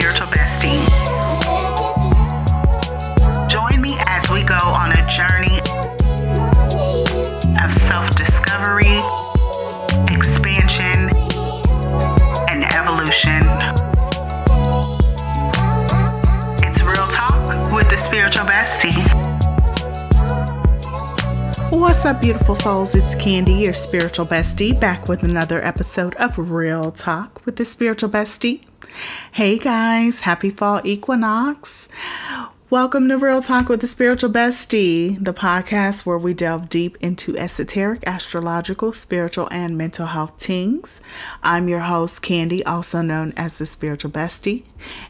spiritual bestie. Join me as we go on a journey of self discovery, expansion, and evolution. It's Real Talk with the Spiritual Bestie. What's up, beautiful souls? It's Candy, your spiritual bestie, back with another episode of Real Talk with the Spiritual Bestie. Hey guys, happy fall equinox. Welcome to Real Talk with the Spiritual Bestie, the podcast where we delve deep into esoteric, astrological, spiritual, and mental health things. I'm your host, Candy, also known as the Spiritual Bestie.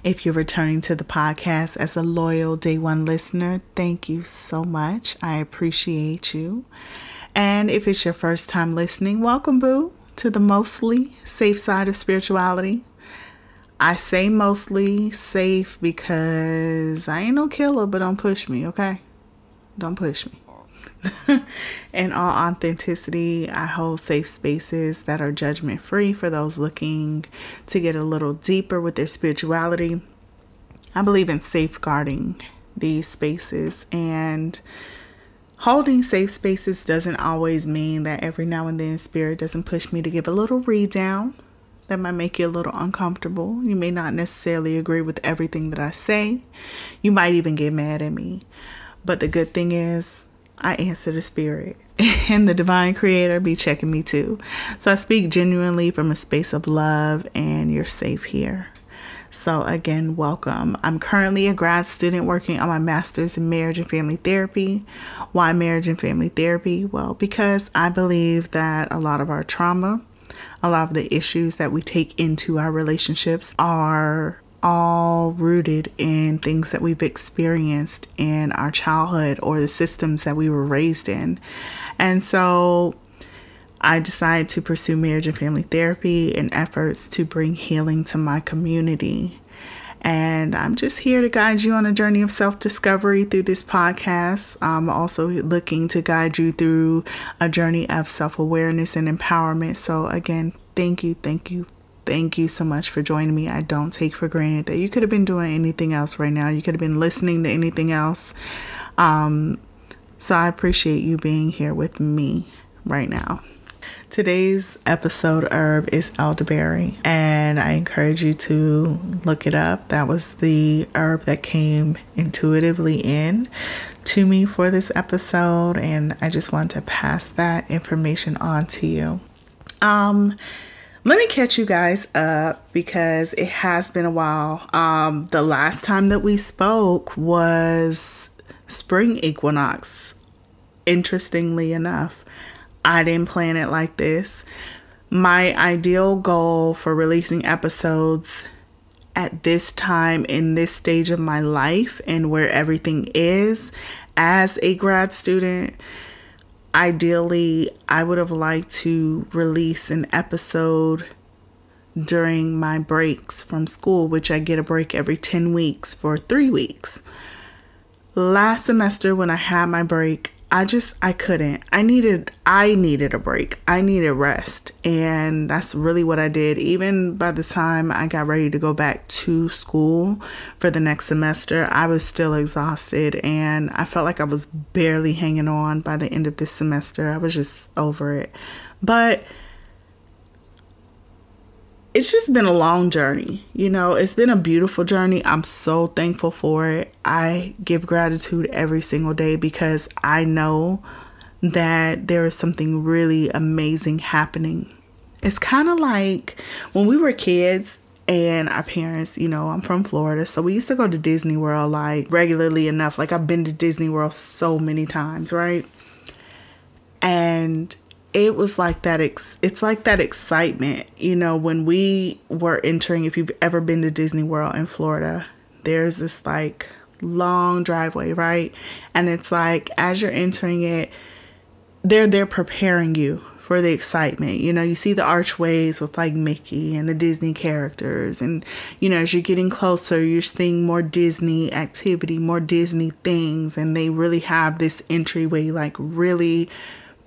If you're returning to the podcast as a loyal day one listener, thank you so much. I appreciate you. And if it's your first time listening, welcome, boo, to the mostly safe side of spirituality. I say mostly safe because I ain't no killer, but don't push me, okay? Don't push me. In all authenticity, I hold safe spaces that are judgment free for those looking to get a little deeper with their spirituality. I believe in safeguarding these spaces and holding safe spaces doesn't always mean that every now and then spirit doesn't push me to give a little read down that might make you a little uncomfortable. You may not necessarily agree with everything that I say. You might even get mad at me. But the good thing is, I answer the spirit, and the divine creator be checking me too. So I speak genuinely from a space of love, and you're safe here. So, again, welcome. I'm currently a grad student working on my master's in marriage and family therapy. Why marriage and family therapy? Well, because I believe that a lot of our trauma a lot of the issues that we take into our relationships are all rooted in things that we've experienced in our childhood or the systems that we were raised in. And so I decided to pursue marriage and family therapy in efforts to bring healing to my community. And I'm just here to guide you on a journey of self discovery through this podcast. I'm also looking to guide you through a journey of self awareness and empowerment. So, again, thank you, thank you, thank you so much for joining me. I don't take for granted that you could have been doing anything else right now, you could have been listening to anything else. Um, so, I appreciate you being here with me right now. Today's episode herb is elderberry, and I encourage you to look it up. That was the herb that came intuitively in to me for this episode, and I just want to pass that information on to you. Um, let me catch you guys up because it has been a while. Um, the last time that we spoke was spring equinox, interestingly enough. I didn't plan it like this. My ideal goal for releasing episodes at this time in this stage of my life and where everything is as a grad student, ideally, I would have liked to release an episode during my breaks from school, which I get a break every 10 weeks for three weeks. Last semester, when I had my break, I just I couldn't. I needed I needed a break. I needed rest. And that's really what I did. Even by the time I got ready to go back to school for the next semester, I was still exhausted and I felt like I was barely hanging on by the end of this semester. I was just over it. But it's just been a long journey. You know, it's been a beautiful journey. I'm so thankful for it. I give gratitude every single day because I know that there is something really amazing happening. It's kind of like when we were kids and our parents, you know, I'm from Florida, so we used to go to Disney World like regularly enough. Like I've been to Disney World so many times, right? And it was like that ex- it's like that excitement you know when we were entering if you've ever been to disney world in florida there's this like long driveway right? And it's like as you're entering it they're they're preparing you for the excitement. You know you see the archways with like mickey and the disney characters. And you know as you're getting closer you're seeing more disney activity more disney things. And they really have this entryway like really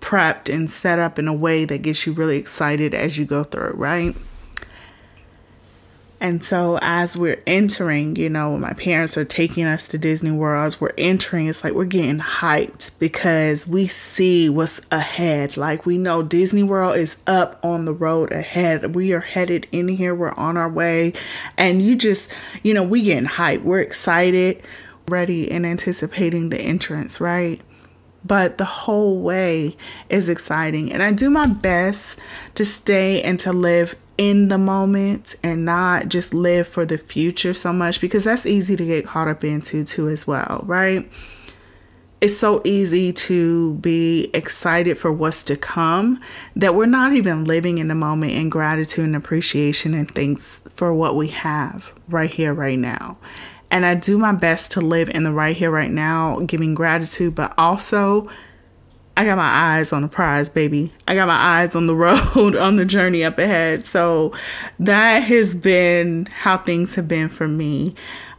prepped and set up in a way that gets you really excited as you go through, right? And so as we're entering, you know, my parents are taking us to Disney World, as we're entering, it's like we're getting hyped because we see what's ahead. Like we know Disney World is up on the road ahead. We are headed in here. We're on our way. And you just, you know, we getting hyped. We're excited, ready and anticipating the entrance, right? But the whole way is exciting. And I do my best to stay and to live in the moment and not just live for the future so much because that's easy to get caught up into too as well, right? It's so easy to be excited for what's to come that we're not even living in the moment in gratitude and appreciation and thanks for what we have right here, right now. And I do my best to live in the right here, right now, giving gratitude, but also I got my eyes on the prize, baby. I got my eyes on the road, on the journey up ahead. So that has been how things have been for me.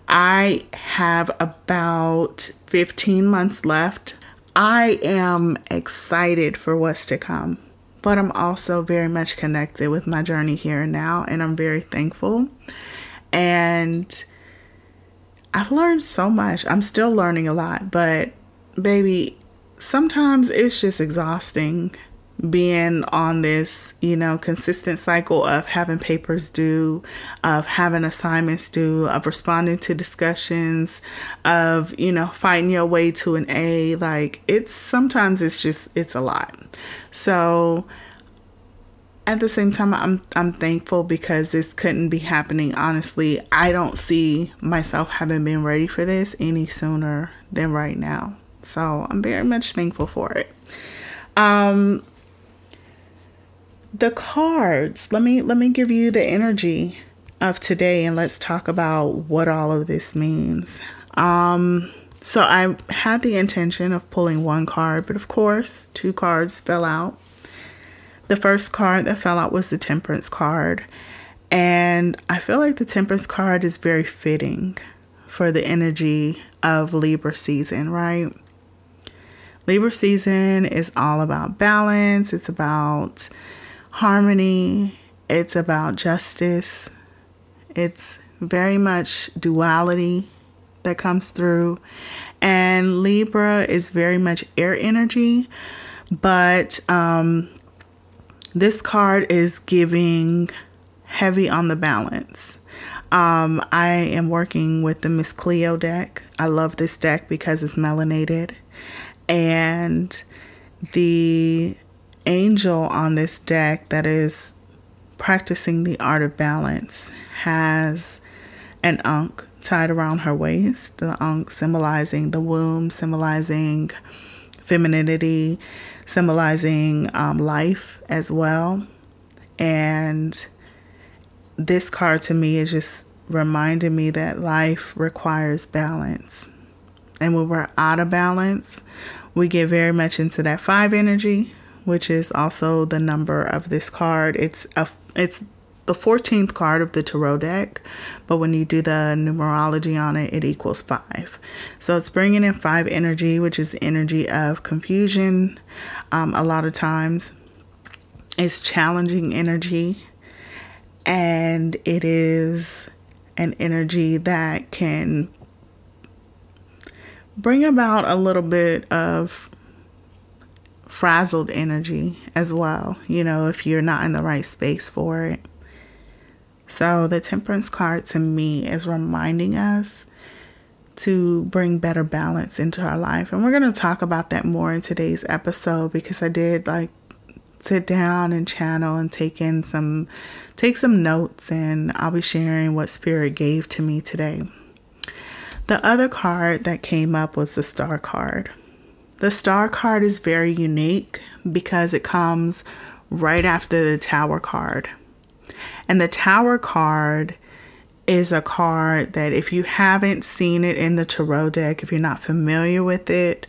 I have about 15 months left. I am excited for what's to come, but I'm also very much connected with my journey here and now, and I'm very thankful. And I've learned so much. I'm still learning a lot, but baby, sometimes it's just exhausting being on this, you know, consistent cycle of having papers due, of having assignments due, of responding to discussions, of, you know, fighting your way to an A. Like it's sometimes it's just it's a lot. So at the same time I'm I'm thankful because this couldn't be happening honestly. I don't see myself having been ready for this any sooner than right now. So I'm very much thankful for it. Um, the cards. Let me let me give you the energy of today, and let's talk about what all of this means. Um, so I had the intention of pulling one card, but of course, two cards fell out. The first card that fell out was the Temperance card. And I feel like the Temperance card is very fitting for the energy of Libra season, right? Libra season is all about balance, it's about harmony, it's about justice, it's very much duality that comes through. And Libra is very much air energy, but um, this card is giving heavy on the balance. Um, I am working with the Miss Cleo deck. I love this deck because it's melanated and the angel on this deck that is practicing the art of balance has an ankh tied around her waist, the ankh symbolizing the womb, symbolizing femininity, symbolizing um, life as well. And this card to me is just reminding me that life requires balance. And when we're out of balance, we get very much into that five energy, which is also the number of this card. It's a it's the 14th card of the tarot deck, but when you do the numerology on it, it equals five. So it's bringing in five energy, which is the energy of confusion. Um, a lot of times, it's challenging energy, and it is an energy that can bring about a little bit of frazzled energy as well, you know, if you're not in the right space for it. So, the temperance card to me is reminding us to bring better balance into our life. And we're going to talk about that more in today's episode because I did like sit down and channel and take in some take some notes and I'll be sharing what spirit gave to me today. The other card that came up was the star card. The star card is very unique because it comes right after the tower card. And the tower card is a card that if you haven't seen it in the tarot deck, if you're not familiar with it,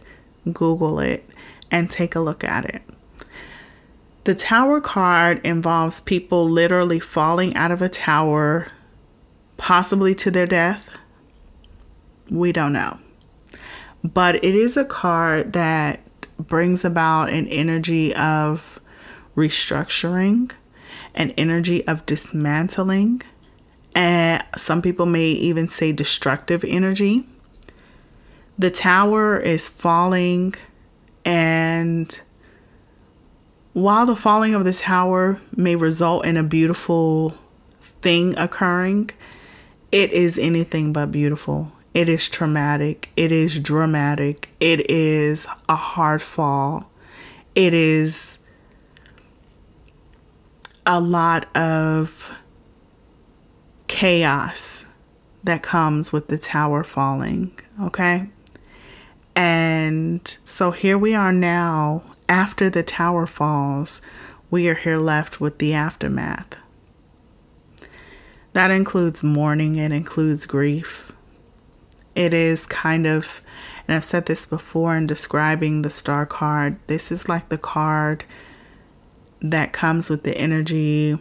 Google it and take a look at it. The tower card involves people literally falling out of a tower, possibly to their death we don't know. But it is a card that brings about an energy of restructuring, an energy of dismantling, and some people may even say destructive energy. The tower is falling, and while the falling of the tower may result in a beautiful thing occurring, it is anything but beautiful. It is traumatic. It is dramatic. It is a hard fall. It is a lot of chaos that comes with the tower falling. Okay. And so here we are now, after the tower falls, we are here left with the aftermath. That includes mourning, it includes grief. It is kind of, and I've said this before in describing the star card, this is like the card that comes with the energy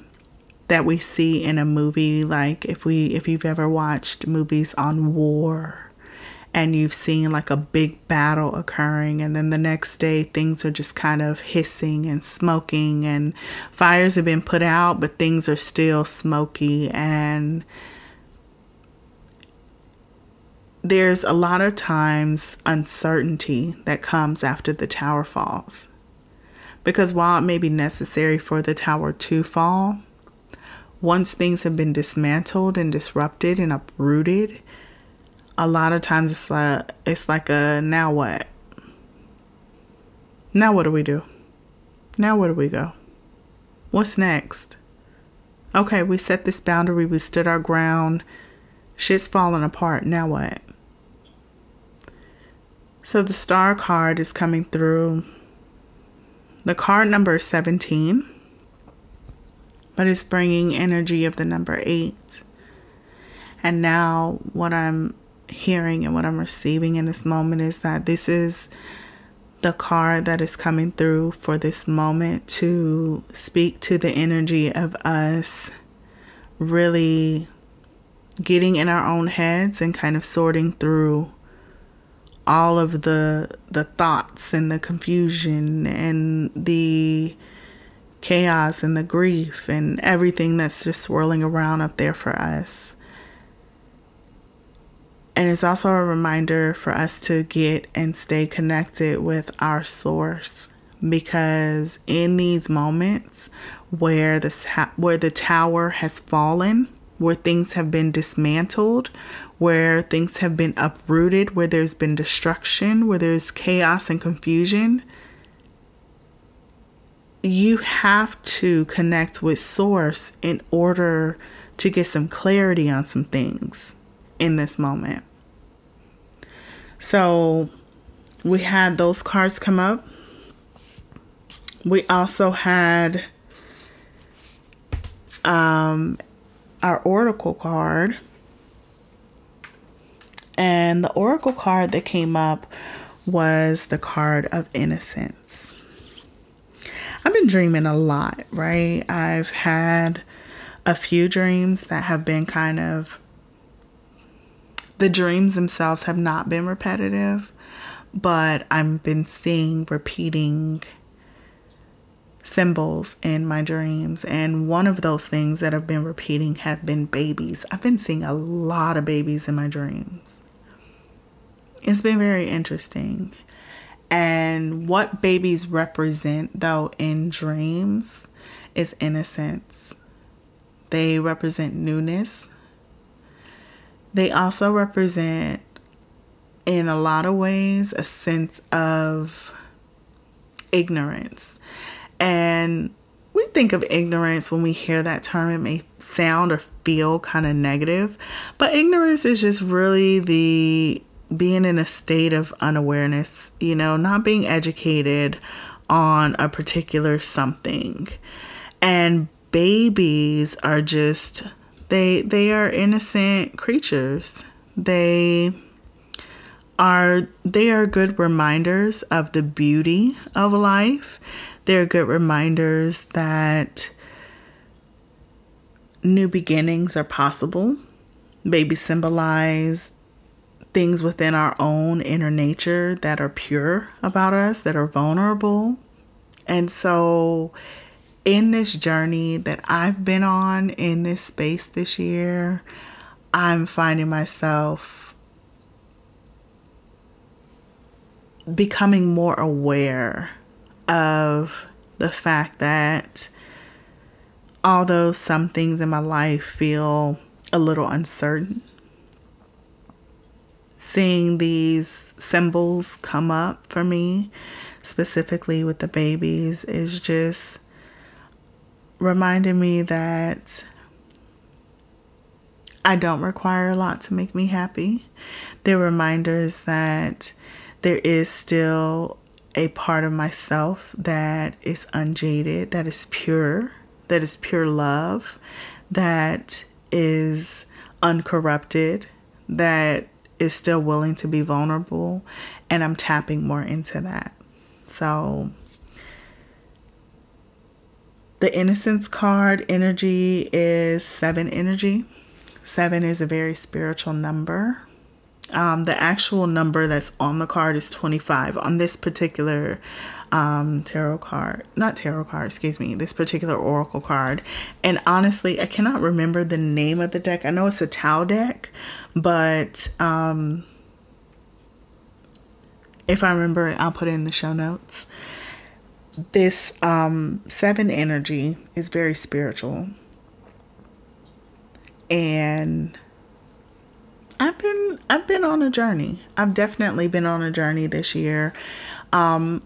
that we see in a movie. Like if we if you've ever watched movies on war and you've seen like a big battle occurring and then the next day things are just kind of hissing and smoking and fires have been put out but things are still smoky and there's a lot of times uncertainty that comes after the tower falls because while it may be necessary for the tower to fall once things have been dismantled and disrupted and uprooted a lot of times it's like it's like a now what? Now what do we do? Now where do we go? What's next? Okay, we set this boundary, we stood our ground. Shit's falling apart. Now what? So the star card is coming through. The card number is 17, but it's bringing energy of the number 8. And now what I'm hearing and what I'm receiving in this moment is that this is the card that is coming through for this moment to speak to the energy of us really getting in our own heads and kind of sorting through all of the the thoughts and the confusion and the chaos and the grief and everything that's just swirling around up there for us. And it's also a reminder for us to get and stay connected with our source because in these moments where the where the tower has fallen, where things have been dismantled, where things have been uprooted, where there's been destruction, where there's chaos and confusion, you have to connect with source in order to get some clarity on some things in this moment. So we had those cards come up. We also had um, our Oracle card. And the Oracle card that came up was the card of innocence. I've been dreaming a lot, right? I've had a few dreams that have been kind of the dreams themselves have not been repetitive, but I've been seeing repeating symbols in my dreams. And one of those things that have been repeating have been babies. I've been seeing a lot of babies in my dreams. It's been very interesting. And what babies represent, though, in dreams is innocence. They represent newness, they also represent, in a lot of ways, a sense of ignorance. And we think of ignorance when we hear that term, it may sound or feel kind of negative, but ignorance is just really the being in a state of unawareness, you know, not being educated on a particular something. And babies are just they they are innocent creatures. They are they are good reminders of the beauty of life. They're good reminders that new beginnings are possible. Babies symbolize things within our own inner nature that are pure about us, that are vulnerable. And so in this journey that I've been on in this space this year, I'm finding myself becoming more aware of the fact that although some things in my life feel a little uncertain, seeing these symbols come up for me, specifically with the babies, is just reminding me that I don't require a lot to make me happy. They're reminders that there is still a part of myself that is unjaded, that is pure, that is pure love, that is uncorrupted, that is still willing to be vulnerable. And I'm tapping more into that. So, the innocence card energy is seven energy. Seven is a very spiritual number. Um, the actual number that's on the card is 25 on this particular um, tarot card. Not tarot card, excuse me, this particular oracle card. And honestly, I cannot remember the name of the deck. I know it's a Tau deck, but um, if I remember it, I'll put it in the show notes. This um, seven energy is very spiritual. And I've been I've been on a journey. I've definitely been on a journey this year. Um,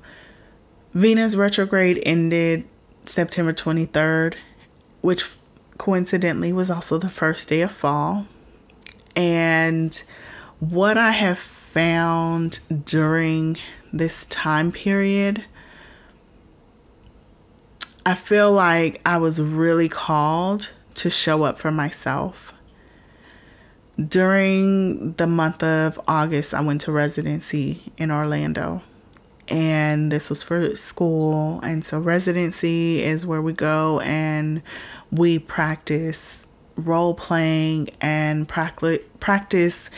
Venus retrograde ended September 23rd, which coincidentally was also the first day of fall. And what I have found during this time period, I feel like I was really called to show up for myself during the month of August, I went to residency in Orlando. And this was for school. And so, residency is where we go and we practice role playing and practice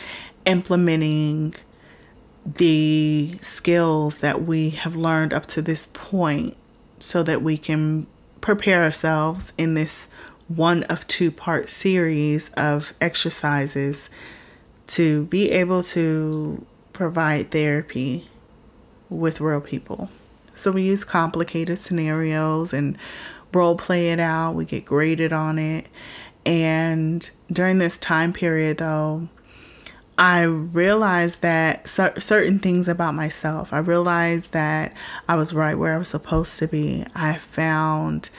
implementing the skills that we have learned up to this point so that we can prepare ourselves in this one of two part series of exercises to be able to provide therapy with real people. So we use complicated scenarios and role play it out. We get graded on it. And during this time period, though, I realized that certain things about myself. I realized that I was right where I was supposed to be. I found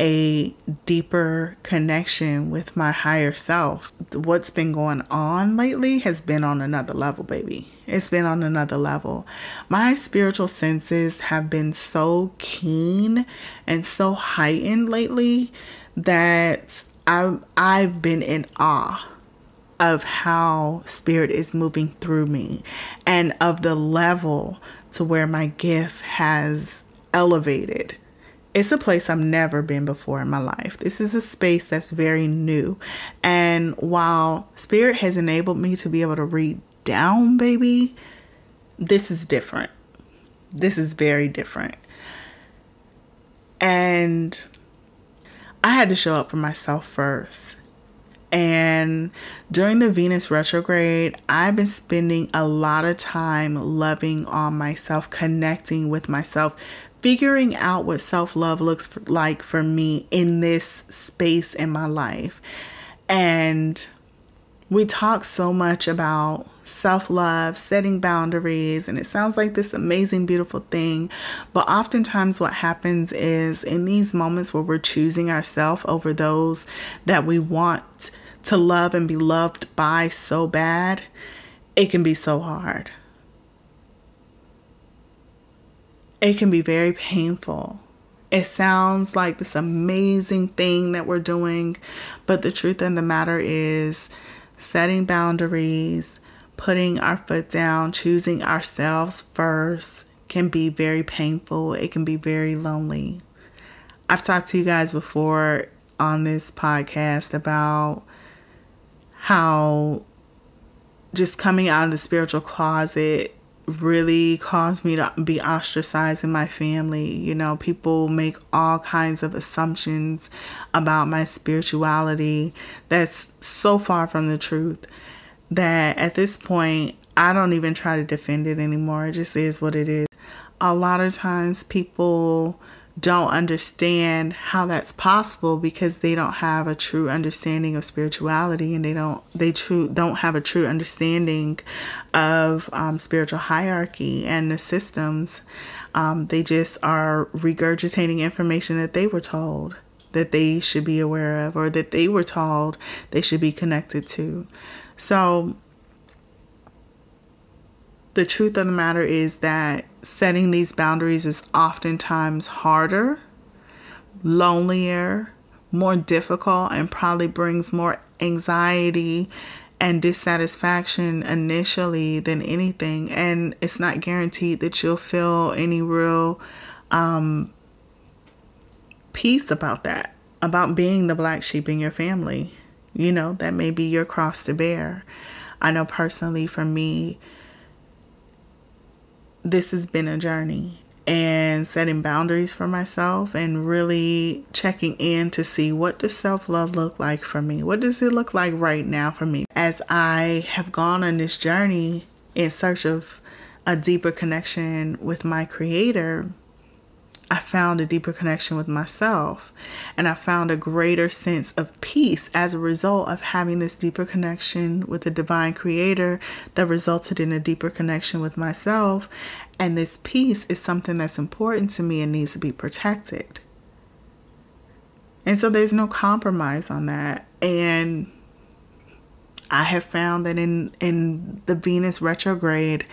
a deeper connection with my higher self. What's been going on lately has been on another level, baby. It's been on another level. My spiritual senses have been so keen and so heightened lately that I've, I've been in awe of how spirit is moving through me and of the level to where my gift has elevated it's a place I've never been before in my life. This is a space that's very new. And while Spirit has enabled me to be able to read down, baby, this is different. This is very different. And I had to show up for myself first. And during the Venus retrograde, I've been spending a lot of time loving on myself, connecting with myself, figuring out what self love looks for, like for me in this space in my life. And we talk so much about self love, setting boundaries, and it sounds like this amazing, beautiful thing. But oftentimes, what happens is in these moments where we're choosing ourselves over those that we want to love and be loved by so bad, it can be so hard. It can be very painful. It sounds like this amazing thing that we're doing, but the truth of the matter is setting boundaries, putting our foot down, choosing ourselves first can be very painful. It can be very lonely. I've talked to you guys before on this podcast about how just coming out of the spiritual closet really caused me to be ostracized in my family. You know, people make all kinds of assumptions about my spirituality that's so far from the truth that at this point, I don't even try to defend it anymore. It just is what it is. A lot of times, people don't understand how that's possible because they don't have a true understanding of spirituality and they don't they true don't have a true understanding of um, spiritual hierarchy and the systems. Um, they just are regurgitating information that they were told that they should be aware of or that they were told they should be connected to. So the truth of the matter is that setting these boundaries is oftentimes harder, lonelier, more difficult, and probably brings more anxiety and dissatisfaction initially than anything. And it's not guaranteed that you'll feel any real um, peace about that, about being the black sheep in your family. You know, that may be your cross to bear. I know personally for me, this has been a journey and setting boundaries for myself and really checking in to see what does self-love look like for me? What does it look like right now for me? As i have gone on this journey in search of a deeper connection with my creator I found a deeper connection with myself and I found a greater sense of peace as a result of having this deeper connection with the divine creator that resulted in a deeper connection with myself. And this peace is something that's important to me and needs to be protected. And so there's no compromise on that. And I have found that in in the Venus retrograde,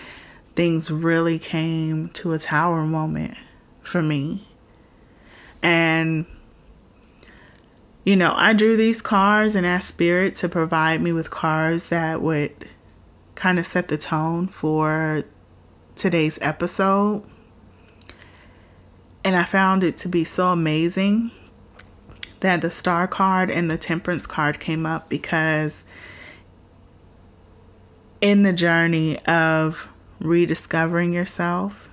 things really came to a tower moment for me. And, you know, I drew these cards and asked Spirit to provide me with cards that would kind of set the tone for today's episode. And I found it to be so amazing that the star card and the temperance card came up because in the journey of rediscovering yourself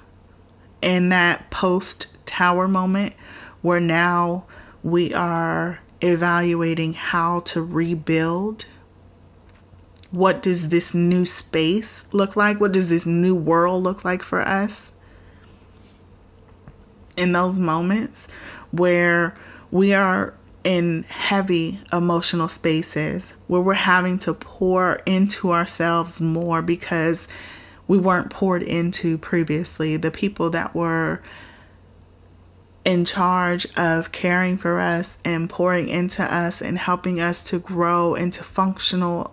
in that post tower moment where now we are evaluating how to rebuild. What does this new space look like? What does this new world look like for us? In those moments where we are in heavy emotional spaces, where we're having to pour into ourselves more because we weren't poured into previously. The people that were in charge of caring for us and pouring into us and helping us to grow into functional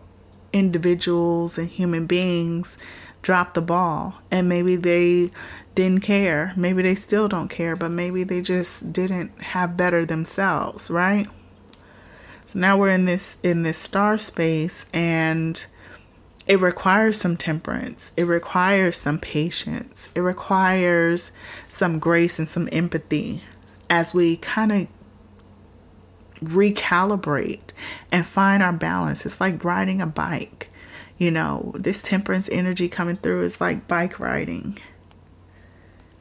individuals and human beings dropped the ball. And maybe they didn't care. Maybe they still don't care, but maybe they just didn't have better themselves, right? So now we're in this in this star space and it requires some temperance. It requires some patience. It requires some grace and some empathy as we kind of recalibrate and find our balance. It's like riding a bike. You know, this temperance energy coming through is like bike riding.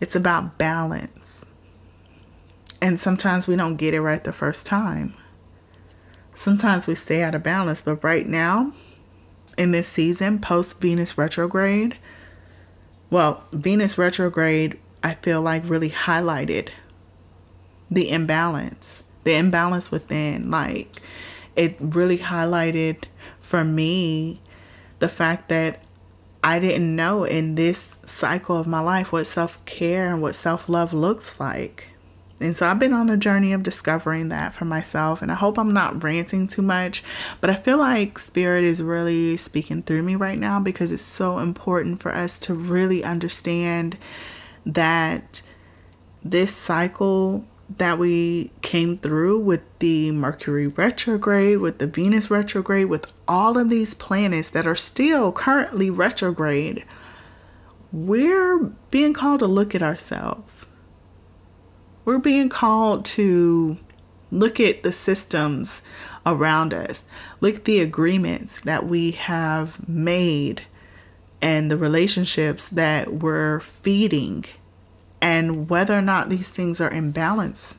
It's about balance. And sometimes we don't get it right the first time. Sometimes we stay out of balance, but right now, in this season post Venus retrograde. Well, Venus retrograde, I feel like really highlighted the imbalance, the imbalance within. Like, it really highlighted for me the fact that I didn't know in this cycle of my life what self care and what self love looks like. And so I've been on a journey of discovering that for myself. And I hope I'm not ranting too much, but I feel like Spirit is really speaking through me right now because it's so important for us to really understand that this cycle that we came through with the Mercury retrograde, with the Venus retrograde, with all of these planets that are still currently retrograde, we're being called to look at ourselves we're being called to look at the systems around us, look at the agreements that we have made and the relationships that we're feeding and whether or not these things are in balance,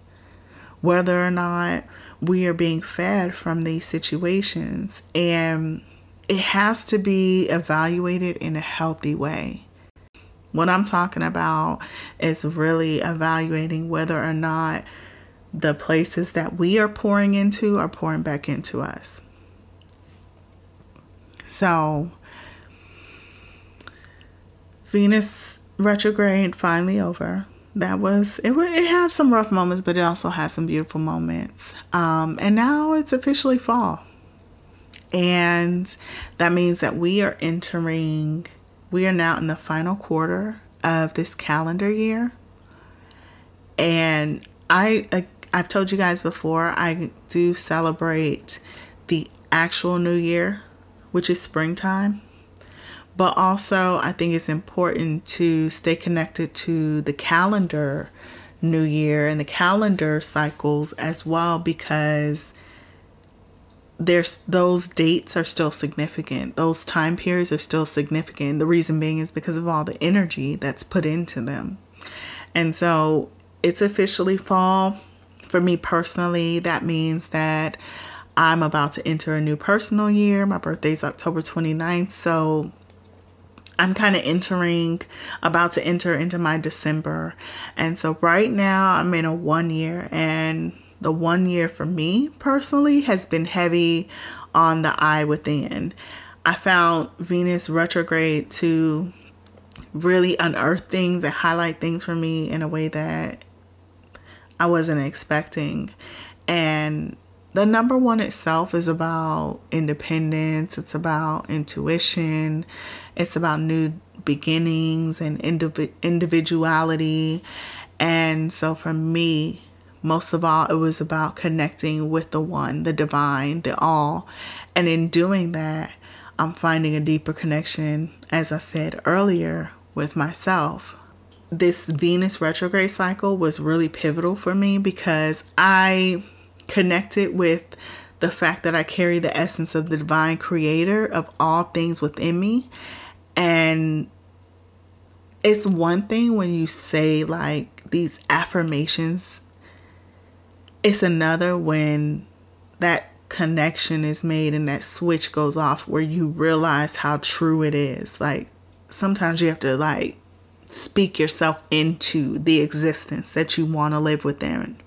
whether or not we are being fed from these situations. And it has to be evaluated in a healthy way. What I'm talking about is really evaluating whether or not the places that we are pouring into are pouring back into us. So, Venus retrograde finally over. That was it. It had some rough moments, but it also had some beautiful moments. Um, and now it's officially fall, and that means that we are entering. We are now in the final quarter of this calendar year, and I, I I've told you guys before I do celebrate the actual New Year, which is springtime. But also, I think it's important to stay connected to the calendar new year and the calendar cycles as well because there's those dates are still significant. Those time periods are still significant. The reason being is because of all the energy that's put into them. And so it's officially fall. For me personally, that means that I'm about to enter a new personal year. My birthday's October 29th. So I'm kind of entering, about to enter into my December. And so right now I'm in a one year, and the one year for me personally has been heavy on the eye within. I found Venus retrograde to really unearth things and highlight things for me in a way that I wasn't expecting. And the number one itself is about independence, it's about intuition, it's about new beginnings and indiv- individuality. And so for me, most of all, it was about connecting with the one, the divine, the all. And in doing that, I'm finding a deeper connection, as I said earlier, with myself. This Venus retrograde cycle was really pivotal for me because I connected with the fact that I carry the essence of the divine creator of all things within me. And it's one thing when you say like these affirmations, it's another when that connection is made and that switch goes off where you realize how true it is. Like sometimes you have to like speak yourself into the existence that you want to live within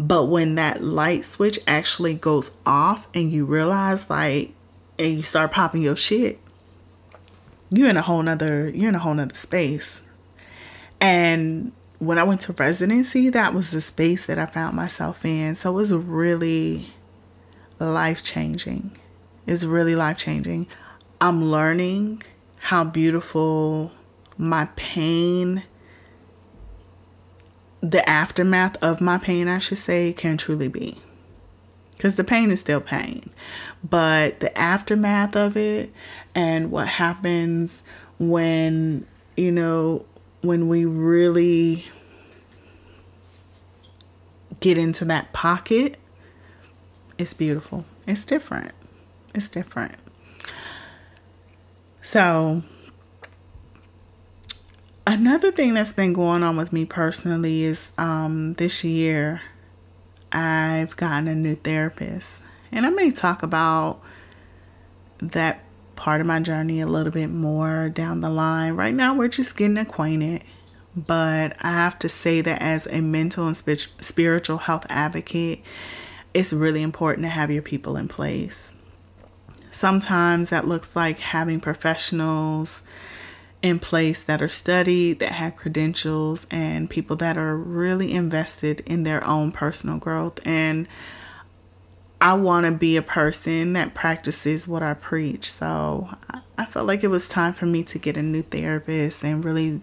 but when that light switch actually goes off and you realize like and you start popping your shit, you're in a whole nother you're in a whole nother space. And when I went to residency, that was the space that I found myself in. So it was really life changing. It's really life changing. I'm learning how beautiful my pain the aftermath of my pain, I should say, can truly be. Because the pain is still pain. But the aftermath of it and what happens when, you know, when we really get into that pocket, it's beautiful. It's different. It's different. So, Another thing that's been going on with me personally is um, this year I've gotten a new therapist. And I may talk about that part of my journey a little bit more down the line. Right now, we're just getting acquainted. But I have to say that as a mental and spiritual health advocate, it's really important to have your people in place. Sometimes that looks like having professionals in place that are studied, that have credentials, and people that are really invested in their own personal growth. And I want to be a person that practices what I preach. So I felt like it was time for me to get a new therapist, and really,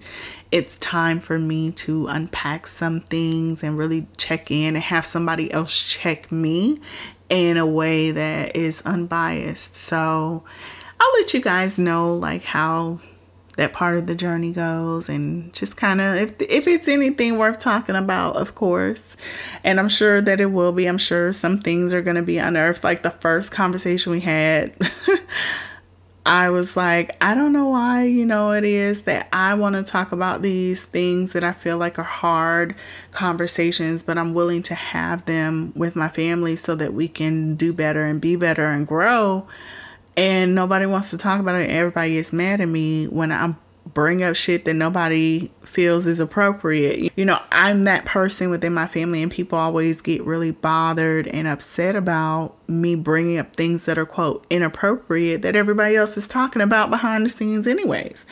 it's time for me to unpack some things and really check in and have somebody else check me in a way that is unbiased. So I'll let you guys know, like, how that part of the journey goes and just kind of if if it's anything worth talking about of course. And i'm sure that it will be. I'm sure some things are going to be unearthed. Like the first conversation we had I was like, I don't know why, you know, it is that I want to talk about these things that I feel like are hard conversations, but I'm willing to have them with my family so that we can do better and be better and grow. And nobody wants to talk about it. Everybody gets mad at me when I'm bring up shit that nobody feels is appropriate. You know, I'm that person within my family, and people always get really bothered and upset about me bringing up things that are, quote, inappropriate that everybody else is talking about behind the scenes, anyways.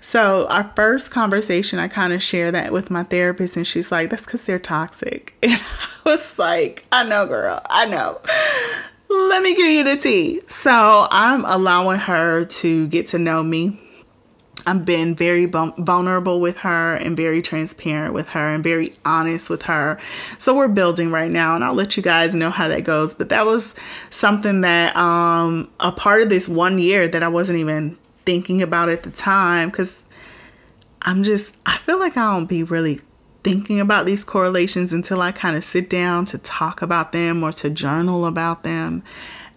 So, our first conversation, I kind of share that with my therapist, and she's like, that's because they're toxic. And I was like, I know, girl, I know let me give you the tea. So I'm allowing her to get to know me I've been very vulnerable with her and very transparent with her and very honest with her. So we're building right now, and I'll let you guys know how that goes. But that was something that um, a part of this one year that I wasn't even thinking about at the time because I'm just, I feel like I don't be really thinking about these correlations until I kind of sit down to talk about them or to journal about them.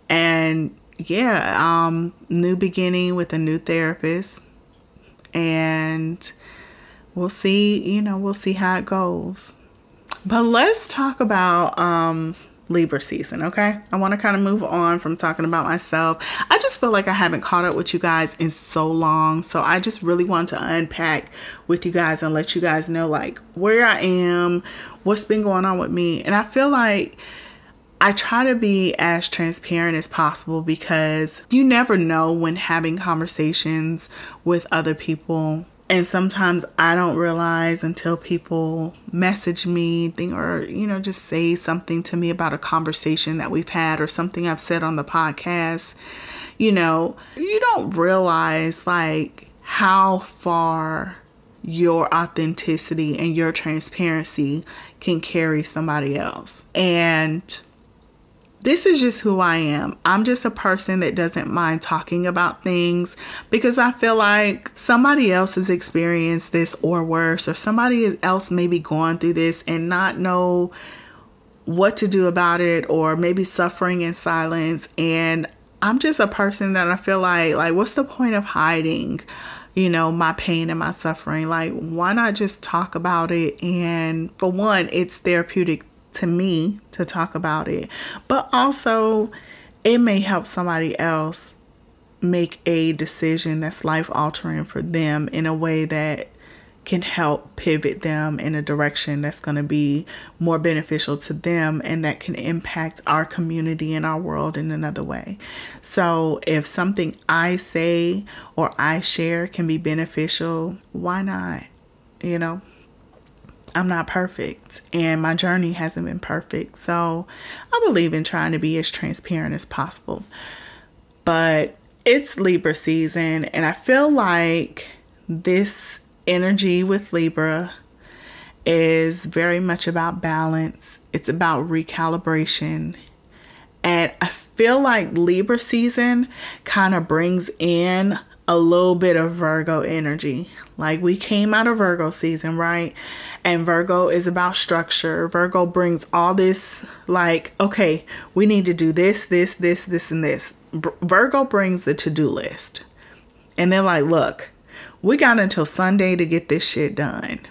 And yeah, um, new beginning with a new therapist and we'll see, you know, we'll see how it goes. But let's talk about um Libra season, okay? I want to kind of move on from talking about myself. I just feel like I haven't caught up with you guys in so long. So I just really want to unpack with you guys and let you guys know like where I am, what's been going on with me. And I feel like I try to be as transparent as possible because you never know when having conversations with other people. And sometimes I don't realize until people message me think, or, you know, just say something to me about a conversation that we've had or something I've said on the podcast. You know, you don't realize like how far your authenticity and your transparency can carry somebody else. And this is just who I am. I'm just a person that doesn't mind talking about things because I feel like somebody else has experienced this or worse, or somebody else may be going through this and not know what to do about it, or maybe suffering in silence. And I'm just a person that I feel like, like, what's the point of hiding? you know, my pain and my suffering. Like, why not just talk about it? And for one, it's therapeutic to me to talk about it, but also it may help somebody else make a decision that's life altering for them in a way that can help pivot them in a direction that's going to be more beneficial to them and that can impact our community and our world in another way. So, if something I say or I share can be beneficial, why not? You know? I'm not perfect and my journey hasn't been perfect. So I believe in trying to be as transparent as possible. But it's Libra season and I feel like this energy with Libra is very much about balance. It's about recalibration. And I feel like Libra season kind of brings in a little bit of Virgo energy. Like we came out of Virgo season, right? And Virgo is about structure. Virgo brings all this, like, okay, we need to do this, this, this, this, and this. Virgo brings the to do list. And they're like, look, we got until Sunday to get this shit done.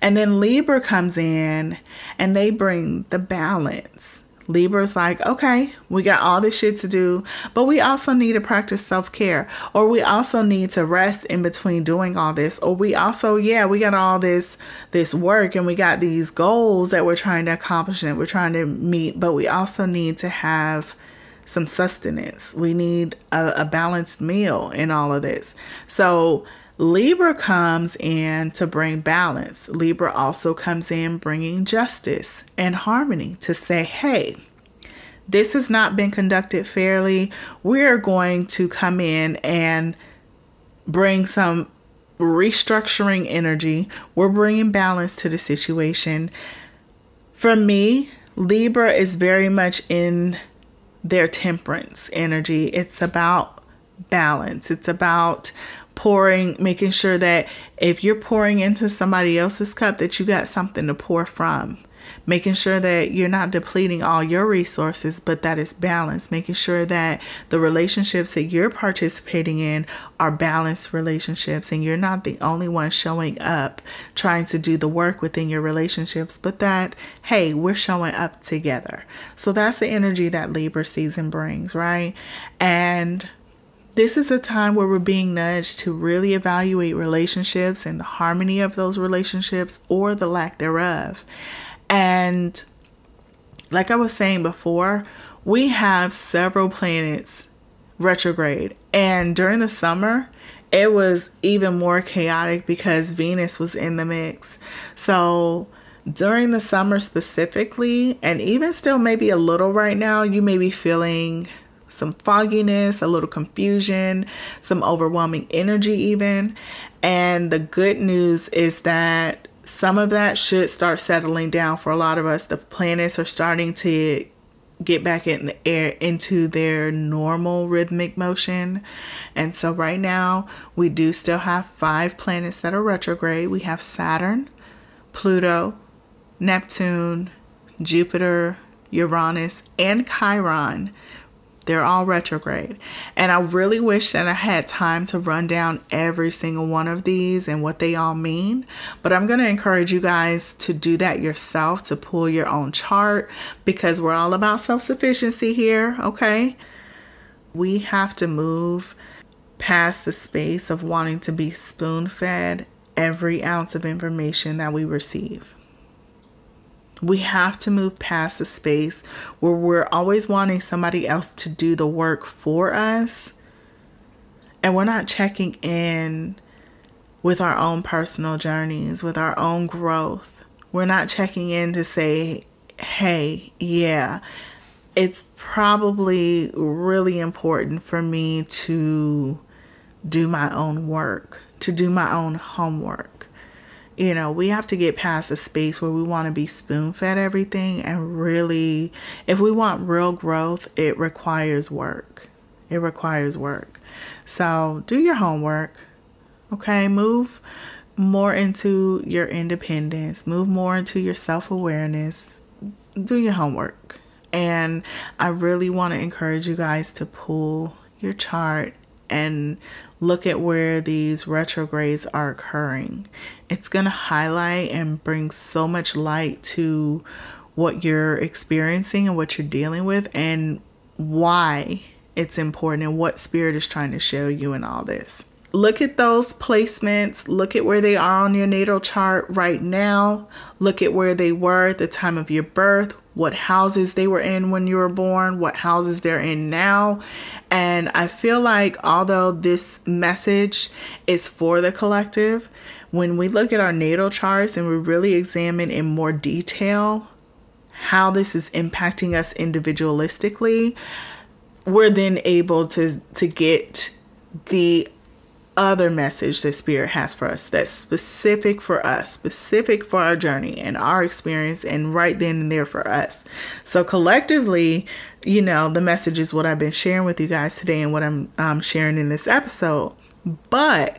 And then Libra comes in and they bring the balance Libra's like, okay, we got all this shit to do, but we also need to practice self care, or we also need to rest in between doing all this, or we also, yeah, we got all this this work and we got these goals that we're trying to accomplish and we're trying to meet, but we also need to have some sustenance. We need a, a balanced meal in all of this. So Libra comes in to bring balance. Libra also comes in bringing justice and harmony to say, hey, this has not been conducted fairly. We're going to come in and bring some restructuring energy. We're bringing balance to the situation. For me, Libra is very much in their temperance energy. It's about balance. It's about pouring, making sure that if you're pouring into somebody else's cup, that you got something to pour from. making sure that you're not depleting all your resources, but that it's balanced, making sure that the relationships that you're participating in are balanced relationships and you're not the only one showing up trying to do the work within your relationships, but that, hey, we're showing up together. So that's the energy that Libra season brings, right? And this is a time where we're being nudged to really evaluate relationships and the harmony of those relationships or the lack thereof. And like I was saying before, we have several planets retrograde. And during the summer, it was even more chaotic because Venus was in the mix. So during the summer specifically, and even still maybe a little right now, you may be feeling some fogginess, a little confusion, some overwhelming energy, even. And the good news is that some of that should start settling down for a lot of us. The planets are starting to get back in the air into their normal rhythmic motion. And so right now we do still have five planets that are retrograde. We have Saturn, Pluto, Neptune, Jupiter, Uranus, and Chiron they're all retrograde. And I really wish that I had time to run down every single one of these and what they all mean. But I'm going to encourage you guys to do that yourself, to pull your own chart, because we're all about self sufficiency here, okay? We have to move past the space of wanting to be spoon fed every ounce of information that we receive. We have to move past a space where we're always wanting somebody else to do the work for us. And we're not checking in with our own personal journeys, with our own growth. We're not checking in to say, hey, yeah, it's probably really important for me to do my own work, to do my own homework you know, we have to get past a space where we want to be spoon fed everything and really, if we want real growth, it requires work. It requires work. So do your homework, okay? Move more into your independence, move more into your self awareness, do your homework. And I really want to encourage you guys to pull your chart and look at where these retrogrades are occurring. It's going to highlight and bring so much light to what you're experiencing and what you're dealing with and why it's important and what spirit is trying to show you in all this. Look at those placements. Look at where they are on your natal chart right now. Look at where they were at the time of your birth, what houses they were in when you were born, what houses they're in now. And I feel like although this message is for the collective, when we look at our natal charts and we really examine in more detail how this is impacting us individualistically, we're then able to to get the other message that Spirit has for us that's specific for us, specific for our journey and our experience, and right then and there for us. So, collectively, you know, the message is what I've been sharing with you guys today and what I'm um, sharing in this episode. But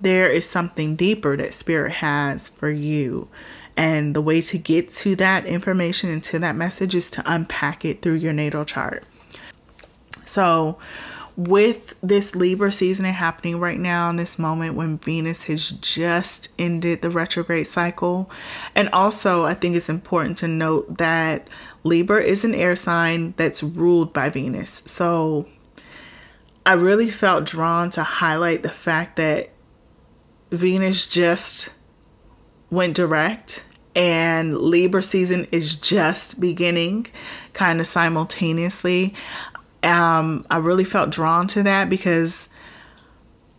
there is something deeper that Spirit has for you. And the way to get to that information and to that message is to unpack it through your natal chart. So, with this Libra season happening right now in this moment when Venus has just ended the retrograde cycle. And also, I think it's important to note that Libra is an air sign that's ruled by Venus. So I really felt drawn to highlight the fact that Venus just went direct and Libra season is just beginning kind of simultaneously um, I really felt drawn to that because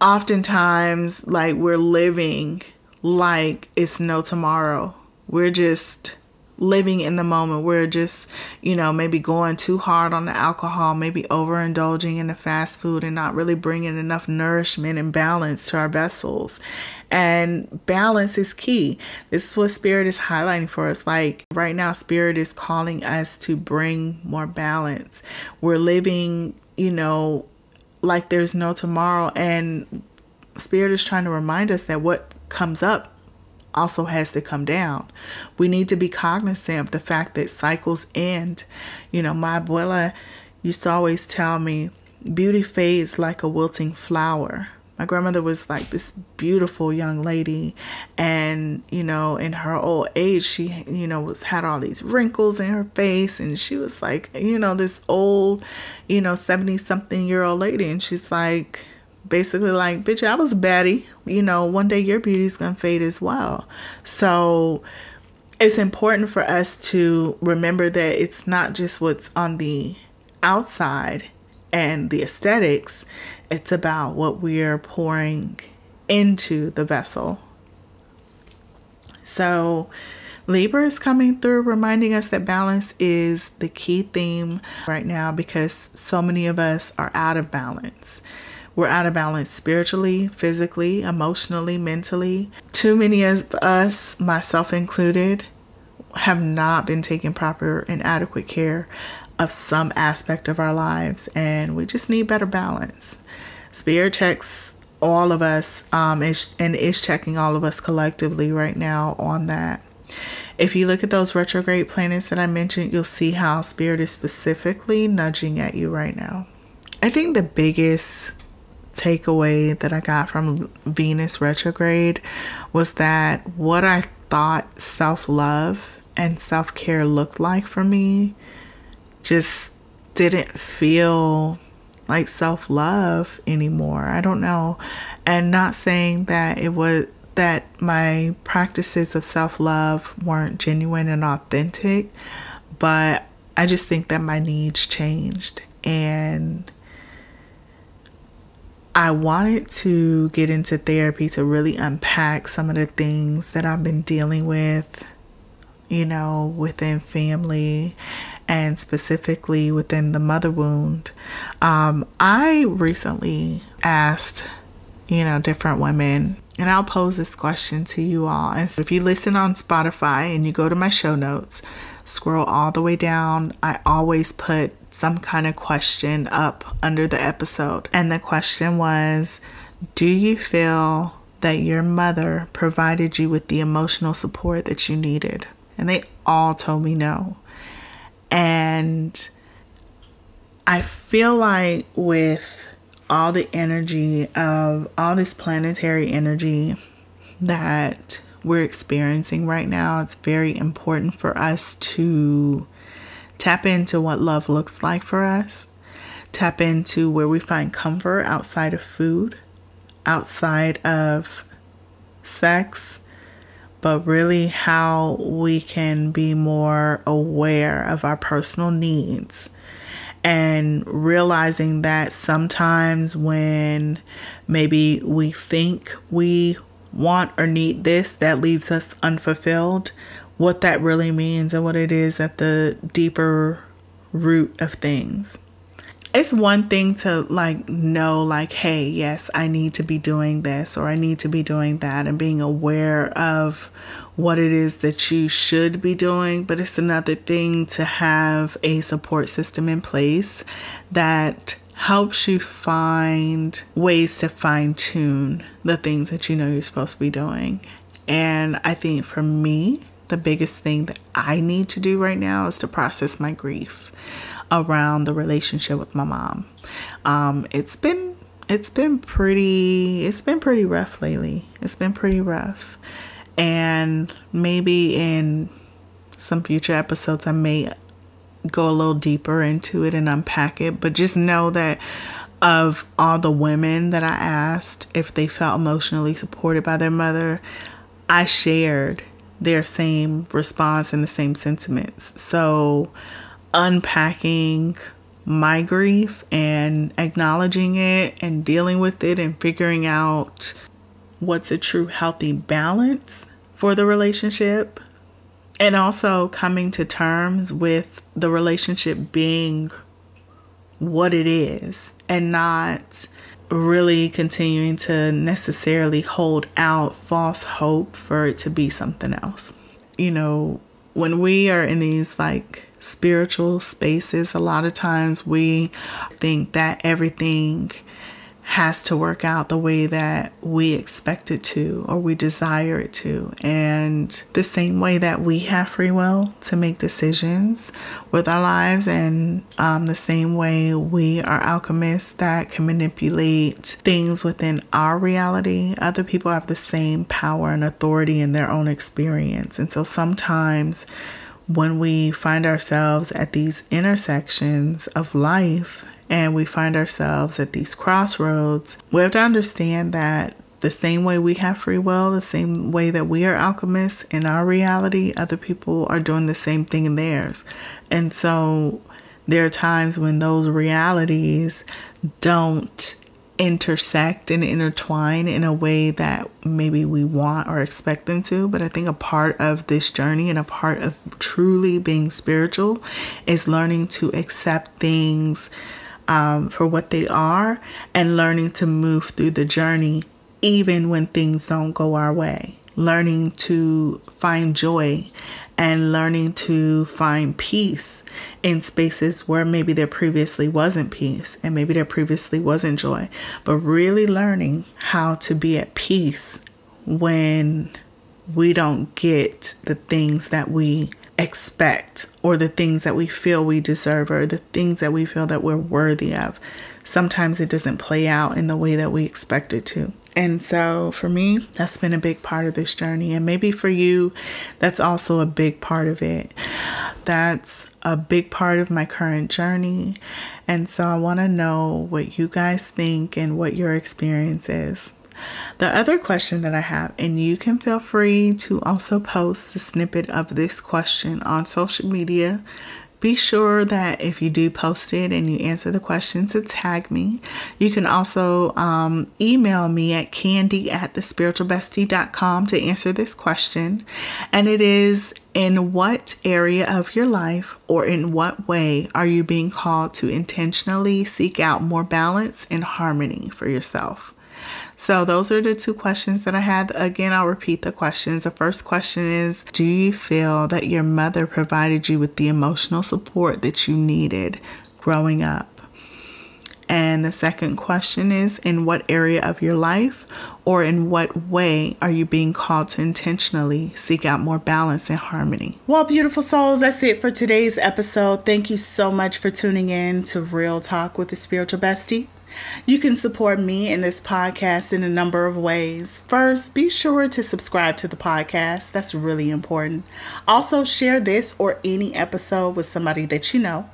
oftentimes, like, we're living like it's no tomorrow. We're just living in the moment. We're just, you know, maybe going too hard on the alcohol, maybe overindulging in the fast food and not really bringing enough nourishment and balance to our vessels. And balance is key. This is what Spirit is highlighting for us. Like right now, Spirit is calling us to bring more balance. We're living, you know, like there's no tomorrow. And Spirit is trying to remind us that what comes up also has to come down. We need to be cognizant of the fact that cycles end. You know, my abuela used to always tell me, beauty fades like a wilting flower. My grandmother was like this beautiful young lady and you know in her old age she you know was had all these wrinkles in her face and she was like you know this old you know 70 something year old lady and she's like basically like, bitch, I was baddie. You know, one day your beauty's gonna fade as well. So it's important for us to remember that it's not just what's on the outside and the aesthetics, it's about what we're pouring into the vessel. So, Libra is coming through, reminding us that balance is the key theme right now because so many of us are out of balance. We're out of balance spiritually, physically, emotionally, mentally. Too many of us, myself included, have not been taking proper and adequate care of some aspect of our lives, and we just need better balance. Spirit checks all of us um, is, and is checking all of us collectively right now on that. If you look at those retrograde planets that I mentioned, you'll see how Spirit is specifically nudging at you right now. I think the biggest takeaway that I got from Venus retrograde was that what I thought self love and self care looked like for me just didn't feel like self love anymore. I don't know. And not saying that it was that my practices of self love weren't genuine and authentic, but I just think that my needs changed. And I wanted to get into therapy to really unpack some of the things that I've been dealing with, you know, within family and specifically within the mother wound. Um, I recently asked, you know, different women, and I'll pose this question to you all. If, if you listen on Spotify and you go to my show notes, scroll all the way down, I always put some kind of question up under the episode. And the question was Do you feel that your mother provided you with the emotional support that you needed? And they all told me no. And I feel like with all the energy of all this planetary energy that we're experiencing right now, it's very important for us to tap into what love looks like for us, tap into where we find comfort outside of food, outside of sex, but really how we can be more aware of our personal needs. And realizing that sometimes when maybe we think we want or need this that leaves us unfulfilled what that really means and what it is at the deeper root of things. It's one thing to like know, like, hey, yes, I need to be doing this or I need to be doing that, and being aware of what it is that you should be doing. But it's another thing to have a support system in place that helps you find ways to fine tune the things that you know you're supposed to be doing. And I think for me, the biggest thing that I need to do right now is to process my grief around the relationship with my mom. Um, it's been it's been pretty it's been pretty rough lately. It's been pretty rough. And maybe in some future episodes I may go a little deeper into it and unpack it, but just know that of all the women that I asked if they felt emotionally supported by their mother, I shared their same response and the same sentiments. So, unpacking my grief and acknowledging it and dealing with it and figuring out what's a true healthy balance for the relationship and also coming to terms with the relationship being what it is and not really continuing to necessarily hold out false hope for it to be something else. You know, when we are in these like spiritual spaces, a lot of times we think that everything has to work out the way that we expect it to or we desire it to. And the same way that we have free will to make decisions with our lives, and um, the same way we are alchemists that can manipulate things within our reality, other people have the same power and authority in their own experience. And so sometimes when we find ourselves at these intersections of life and we find ourselves at these crossroads, we have to understand that the same way we have free will, the same way that we are alchemists in our reality, other people are doing the same thing in theirs. And so there are times when those realities don't intersect and intertwine in a way that maybe we want or expect them to. But I think a part of this journey and a part of truly being spiritual is learning to accept things um, for what they are and learning to move through the journey even when things don't go our way. Learning to find joy and learning to find peace in spaces where maybe there previously wasn't peace and maybe there previously wasn't joy, but really learning how to be at peace when we don't get the things that we expect or the things that we feel we deserve or the things that we feel that we're worthy of. Sometimes it doesn't play out in the way that we expect it to. And so for me, that's been a big part of this journey. And maybe for you, that's also a big part of it. That's a big part of my current journey. And so I want to know what you guys think and what your experience is. The other question that I have, and you can feel free to also post the snippet of this question on social media. Be sure that if you do post it and you answer the question to tag me. You can also um, email me at candy at thespiritualbestie.com to answer this question. And it is in what area of your life or in what way are you being called to intentionally seek out more balance and harmony for yourself? So, those are the two questions that I had. Again, I'll repeat the questions. The first question is Do you feel that your mother provided you with the emotional support that you needed growing up? And the second question is In what area of your life or in what way are you being called to intentionally seek out more balance and harmony? Well, beautiful souls, that's it for today's episode. Thank you so much for tuning in to Real Talk with the Spiritual Bestie. You can support me in this podcast in a number of ways. First, be sure to subscribe to the podcast, that's really important. Also, share this or any episode with somebody that you know.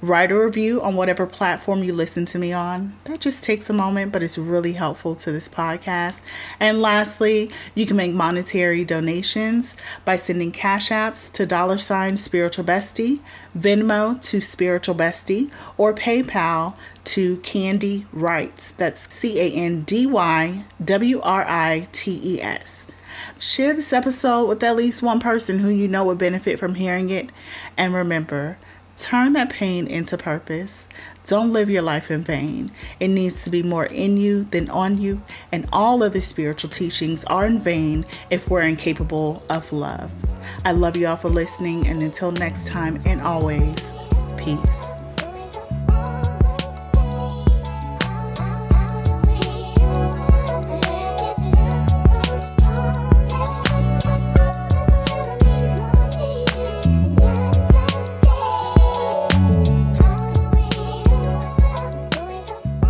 Write a review on whatever platform you listen to me on. That just takes a moment, but it's really helpful to this podcast. And lastly, you can make monetary donations by sending cash apps to dollar sign spiritual bestie, Venmo to spiritual bestie, or PayPal to Candy Writes. That's C A N D Y W R I T E S. Share this episode with at least one person who you know would benefit from hearing it. And remember, turn that pain into purpose. Don't live your life in vain. It needs to be more in you than on you, and all of the spiritual teachings are in vain if we're incapable of love. I love you all for listening, and until next time, and always, peace.